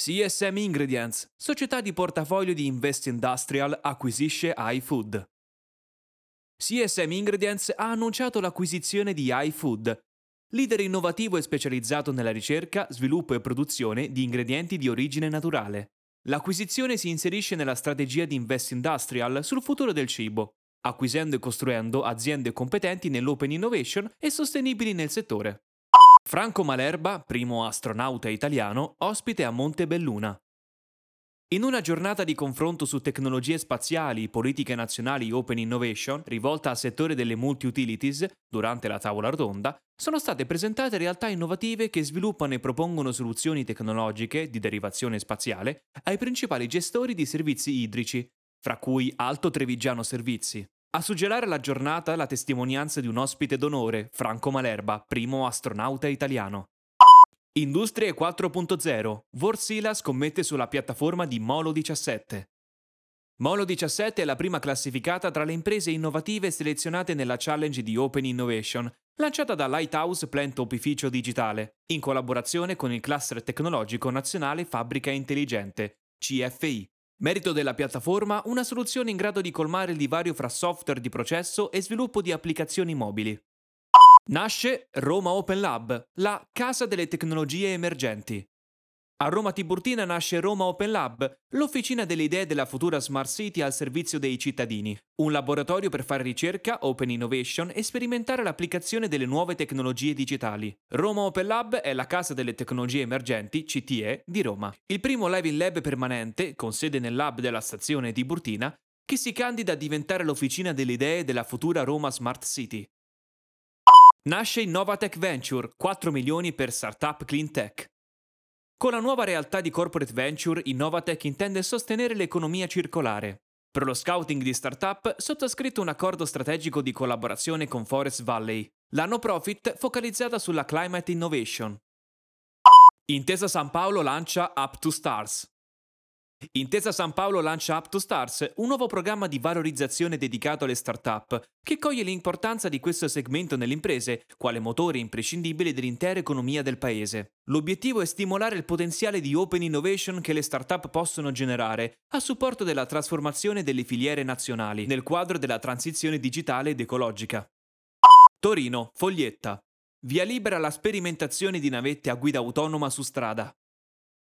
CSM Ingredients, società di portafoglio di Invest Industrial, acquisisce iFood. CSM Ingredients ha annunciato l'acquisizione di iFood, leader innovativo e specializzato nella ricerca, sviluppo e produzione di ingredienti di origine naturale. L'acquisizione si inserisce nella strategia di Invest Industrial sul futuro del cibo, acquisendo e costruendo aziende competenti nell'open innovation e sostenibili nel settore. Franco Malerba, primo astronauta italiano, ospite a Montebelluna. In una giornata di confronto su tecnologie spaziali, politiche nazionali open innovation, rivolta al settore delle multi-utilities, durante la tavola rotonda, sono state presentate realtà innovative che sviluppano e propongono soluzioni tecnologiche di derivazione spaziale ai principali gestori di servizi idrici, fra cui Alto Trevigiano Servizi. A suggellare la giornata la testimonianza di un ospite d'onore, Franco Malerba, primo astronauta italiano. Industrie 4.0. Vorsila scommette sulla piattaforma di Molo 17. Molo 17 è la prima classificata tra le imprese innovative selezionate nella challenge di Open Innovation, lanciata da Lighthouse Plant Opificio Digitale, in collaborazione con il Cluster Tecnologico Nazionale Fabbrica Intelligente, CFI. Merito della piattaforma, una soluzione in grado di colmare il divario fra software di processo e sviluppo di applicazioni mobili. Nasce Roma Open Lab, la casa delle tecnologie emergenti. A Roma Tiburtina nasce Roma Open Lab, l'officina delle idee della futura Smart City al servizio dei cittadini, un laboratorio per fare ricerca, open innovation e sperimentare l'applicazione delle nuove tecnologie digitali. Roma Open Lab è la casa delle tecnologie emergenti, CTE, di Roma. Il primo Living Lab permanente, con sede nel lab della stazione Tiburtina, che si candida a diventare l'officina delle idee della futura Roma Smart City. Nasce Innovatech Venture, 4 milioni per startup clean tech. Con la nuova realtà di corporate venture, Innovatech intende sostenere l'economia circolare. Per lo scouting di startup, sottoscritto un accordo strategico di collaborazione con Forest Valley, la no profit focalizzata sulla climate innovation. Intesa San Paolo lancia Up to Stars. Intesa San Paolo lancia Up to Stars, un nuovo programma di valorizzazione dedicato alle start-up, che coglie l'importanza di questo segmento nelle imprese, quale motore imprescindibile dell'intera economia del paese. L'obiettivo è stimolare il potenziale di open innovation che le start-up possono generare, a supporto della trasformazione delle filiere nazionali, nel quadro della transizione digitale ed ecologica. Torino, Foglietta. Via libera alla sperimentazione di navette a guida autonoma su strada.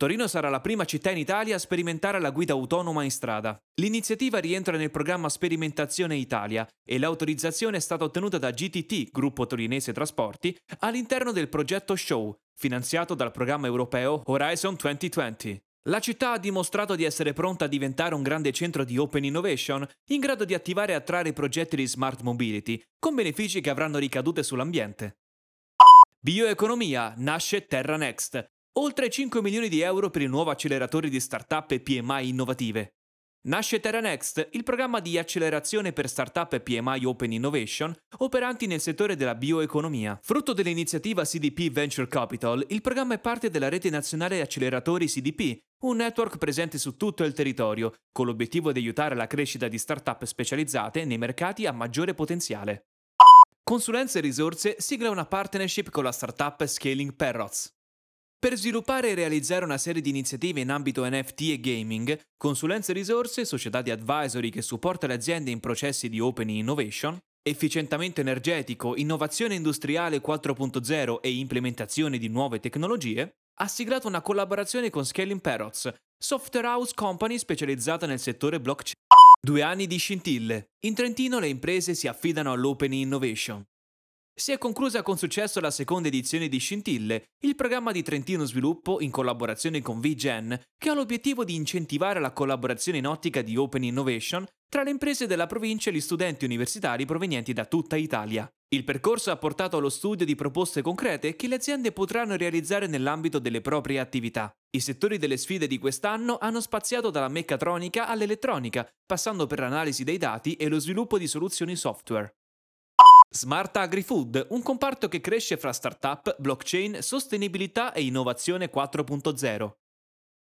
Torino sarà la prima città in Italia a sperimentare la guida autonoma in strada. L'iniziativa rientra nel programma Sperimentazione Italia e l'autorizzazione è stata ottenuta da GTT, Gruppo Torinese Trasporti, all'interno del progetto Show, finanziato dal programma europeo Horizon 2020. La città ha dimostrato di essere pronta a diventare un grande centro di open innovation, in grado di attivare e attrarre progetti di smart mobility, con benefici che avranno ricadute sull'ambiente. Bioeconomia nasce Terra Next, Oltre 5 milioni di euro per il nuovo acceleratore di start-up e PMI innovative. Nasce TerraNext, il programma di accelerazione per start-up e PMI Open Innovation operanti nel settore della bioeconomia. Frutto dell'iniziativa CDP Venture Capital, il programma è parte della rete nazionale acceleratori CDP, un network presente su tutto il territorio, con l'obiettivo di aiutare la crescita di start-up specializzate nei mercati a maggiore potenziale. Consulenze e risorse sigla una partnership con la startup Scaling Parrots. Per sviluppare e realizzare una serie di iniziative in ambito NFT e gaming, consulenze e risorse, società di advisory che supporta le aziende in processi di open innovation, efficientamento energetico, innovazione industriale 4.0 e implementazione di nuove tecnologie, ha siglato una collaborazione con Scaling Parrots, software house company specializzata nel settore blockchain. Due anni di scintille. In Trentino le imprese si affidano all'open innovation. Si è conclusa con successo la seconda edizione di Scintille, il programma di Trentino Sviluppo in collaborazione con VGen, che ha l'obiettivo di incentivare la collaborazione in ottica di Open Innovation tra le imprese della provincia e gli studenti universitari provenienti da tutta Italia. Il percorso ha portato allo studio di proposte concrete che le aziende potranno realizzare nell'ambito delle proprie attività. I settori delle sfide di quest'anno hanno spaziato dalla meccatronica all'elettronica, passando per l'analisi dei dati e lo sviluppo di soluzioni software. Smart Agri-Food, un comparto che cresce fra startup, blockchain, sostenibilità e innovazione 4.0.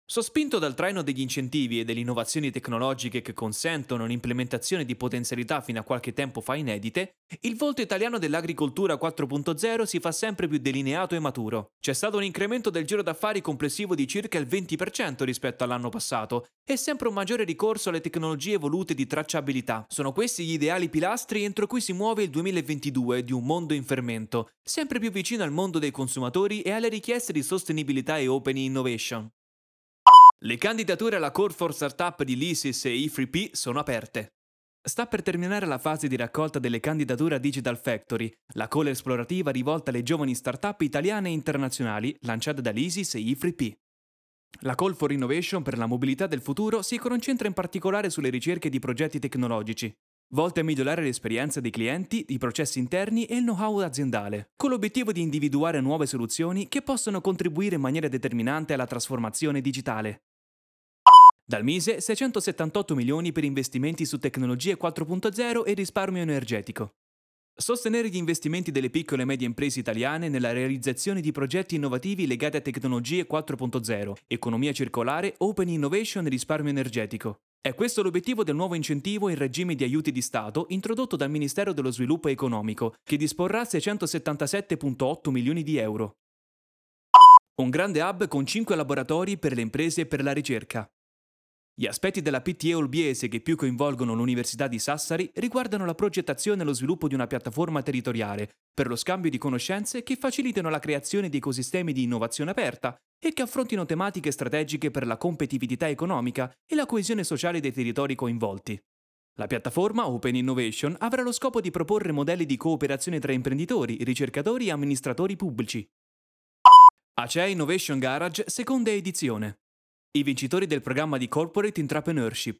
Sospinto dal traino degli incentivi e delle innovazioni tecnologiche che consentono un'implementazione di potenzialità fino a qualche tempo fa inedite, il volto italiano dell'agricoltura 4.0 si fa sempre più delineato e maturo. C'è stato un incremento del giro d'affari complessivo di circa il 20% rispetto all'anno passato e sempre un maggiore ricorso alle tecnologie evolute di tracciabilità. Sono questi gli ideali pilastri entro cui si muove il 2022 di un mondo in fermento, sempre più vicino al mondo dei consumatori e alle richieste di sostenibilità e open innovation. Le candidature alla Core for Startup di Lysis e E3P sono aperte. Sta per terminare la fase di raccolta delle candidature a Digital Factory, la call esplorativa rivolta alle giovani startup italiane e internazionali lanciata da Lysis e E3P. La Call for Innovation per la mobilità del futuro si concentra in particolare sulle ricerche di progetti tecnologici, volte a migliorare l'esperienza dei clienti, i processi interni e il know-how aziendale, con l'obiettivo di individuare nuove soluzioni che possono contribuire in maniera determinante alla trasformazione digitale. Dal Mise 678 milioni per investimenti su tecnologie 4.0 e risparmio energetico. Sostenere gli investimenti delle piccole e medie imprese italiane nella realizzazione di progetti innovativi legati a tecnologie 4.0, economia circolare, open innovation e risparmio energetico. È questo l'obiettivo del nuovo incentivo in regime di aiuti di Stato introdotto dal Ministero dello Sviluppo Economico, che disporrà 677,8 milioni di euro. Un grande hub con 5 laboratori per le imprese e per la ricerca. Gli aspetti della PTE Olbiese che più coinvolgono l'Università di Sassari riguardano la progettazione e lo sviluppo di una piattaforma territoriale per lo scambio di conoscenze che facilitino la creazione di ecosistemi di innovazione aperta e che affrontino tematiche strategiche per la competitività economica e la coesione sociale dei territori coinvolti. La piattaforma Open Innovation avrà lo scopo di proporre modelli di cooperazione tra imprenditori, ricercatori e amministratori pubblici. Acea Innovation Garage, seconda edizione i vincitori del programma di Corporate Entrepreneurship.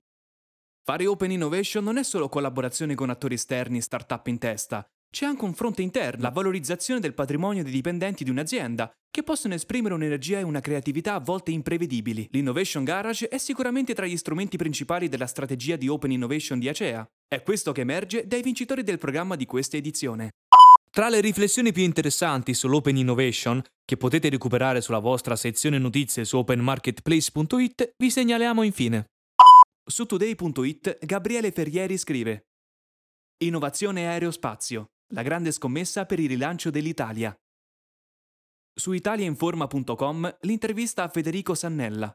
Fare Open Innovation non è solo collaborazione con attori esterni e start-up in testa, c'è anche un fronte interno, la valorizzazione del patrimonio dei dipendenti di un'azienda, che possono esprimere un'energia e una creatività a volte imprevedibili. L'Innovation Garage è sicuramente tra gli strumenti principali della strategia di Open Innovation di Acea. È questo che emerge dai vincitori del programma di questa edizione. Tra le riflessioni più interessanti sull'Open Innovation, che potete recuperare sulla vostra sezione notizie su openmarketplace.it, vi segnaliamo infine. Su today.it Gabriele Ferrieri scrive Innovazione aerospazio, la grande scommessa per il rilancio dell'Italia. Su italiainforma.com l'intervista a Federico Sannella.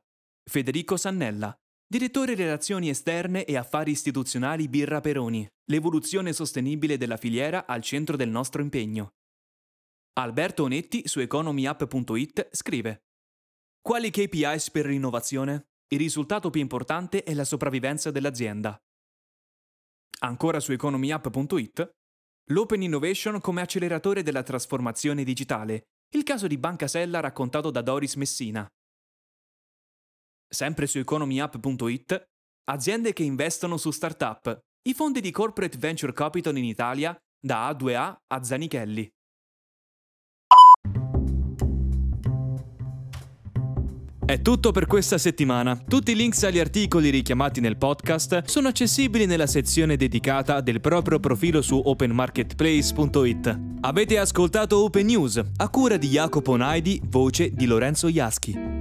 Federico Sannella, Direttore Relazioni Esterne e Affari Istituzionali Birra Peroni. L'evoluzione sostenibile della filiera al centro del nostro impegno. Alberto Onetti su economyapp.it scrive Quali KPIs per l'innovazione? Il risultato più importante è la sopravvivenza dell'azienda. Ancora su economyapp.it L'Open Innovation come acceleratore della trasformazione digitale. Il caso di Banca Sella raccontato da Doris Messina. Sempre su economyapp.it, aziende che investono su startup, i fondi di corporate venture capital in Italia da A2A a Zanichelli. È tutto per questa settimana. Tutti i links agli articoli richiamati nel podcast sono accessibili nella sezione dedicata del proprio profilo su openmarketplace.it. Avete ascoltato Open News, a cura di Jacopo Naidi, voce di Lorenzo Iaschi.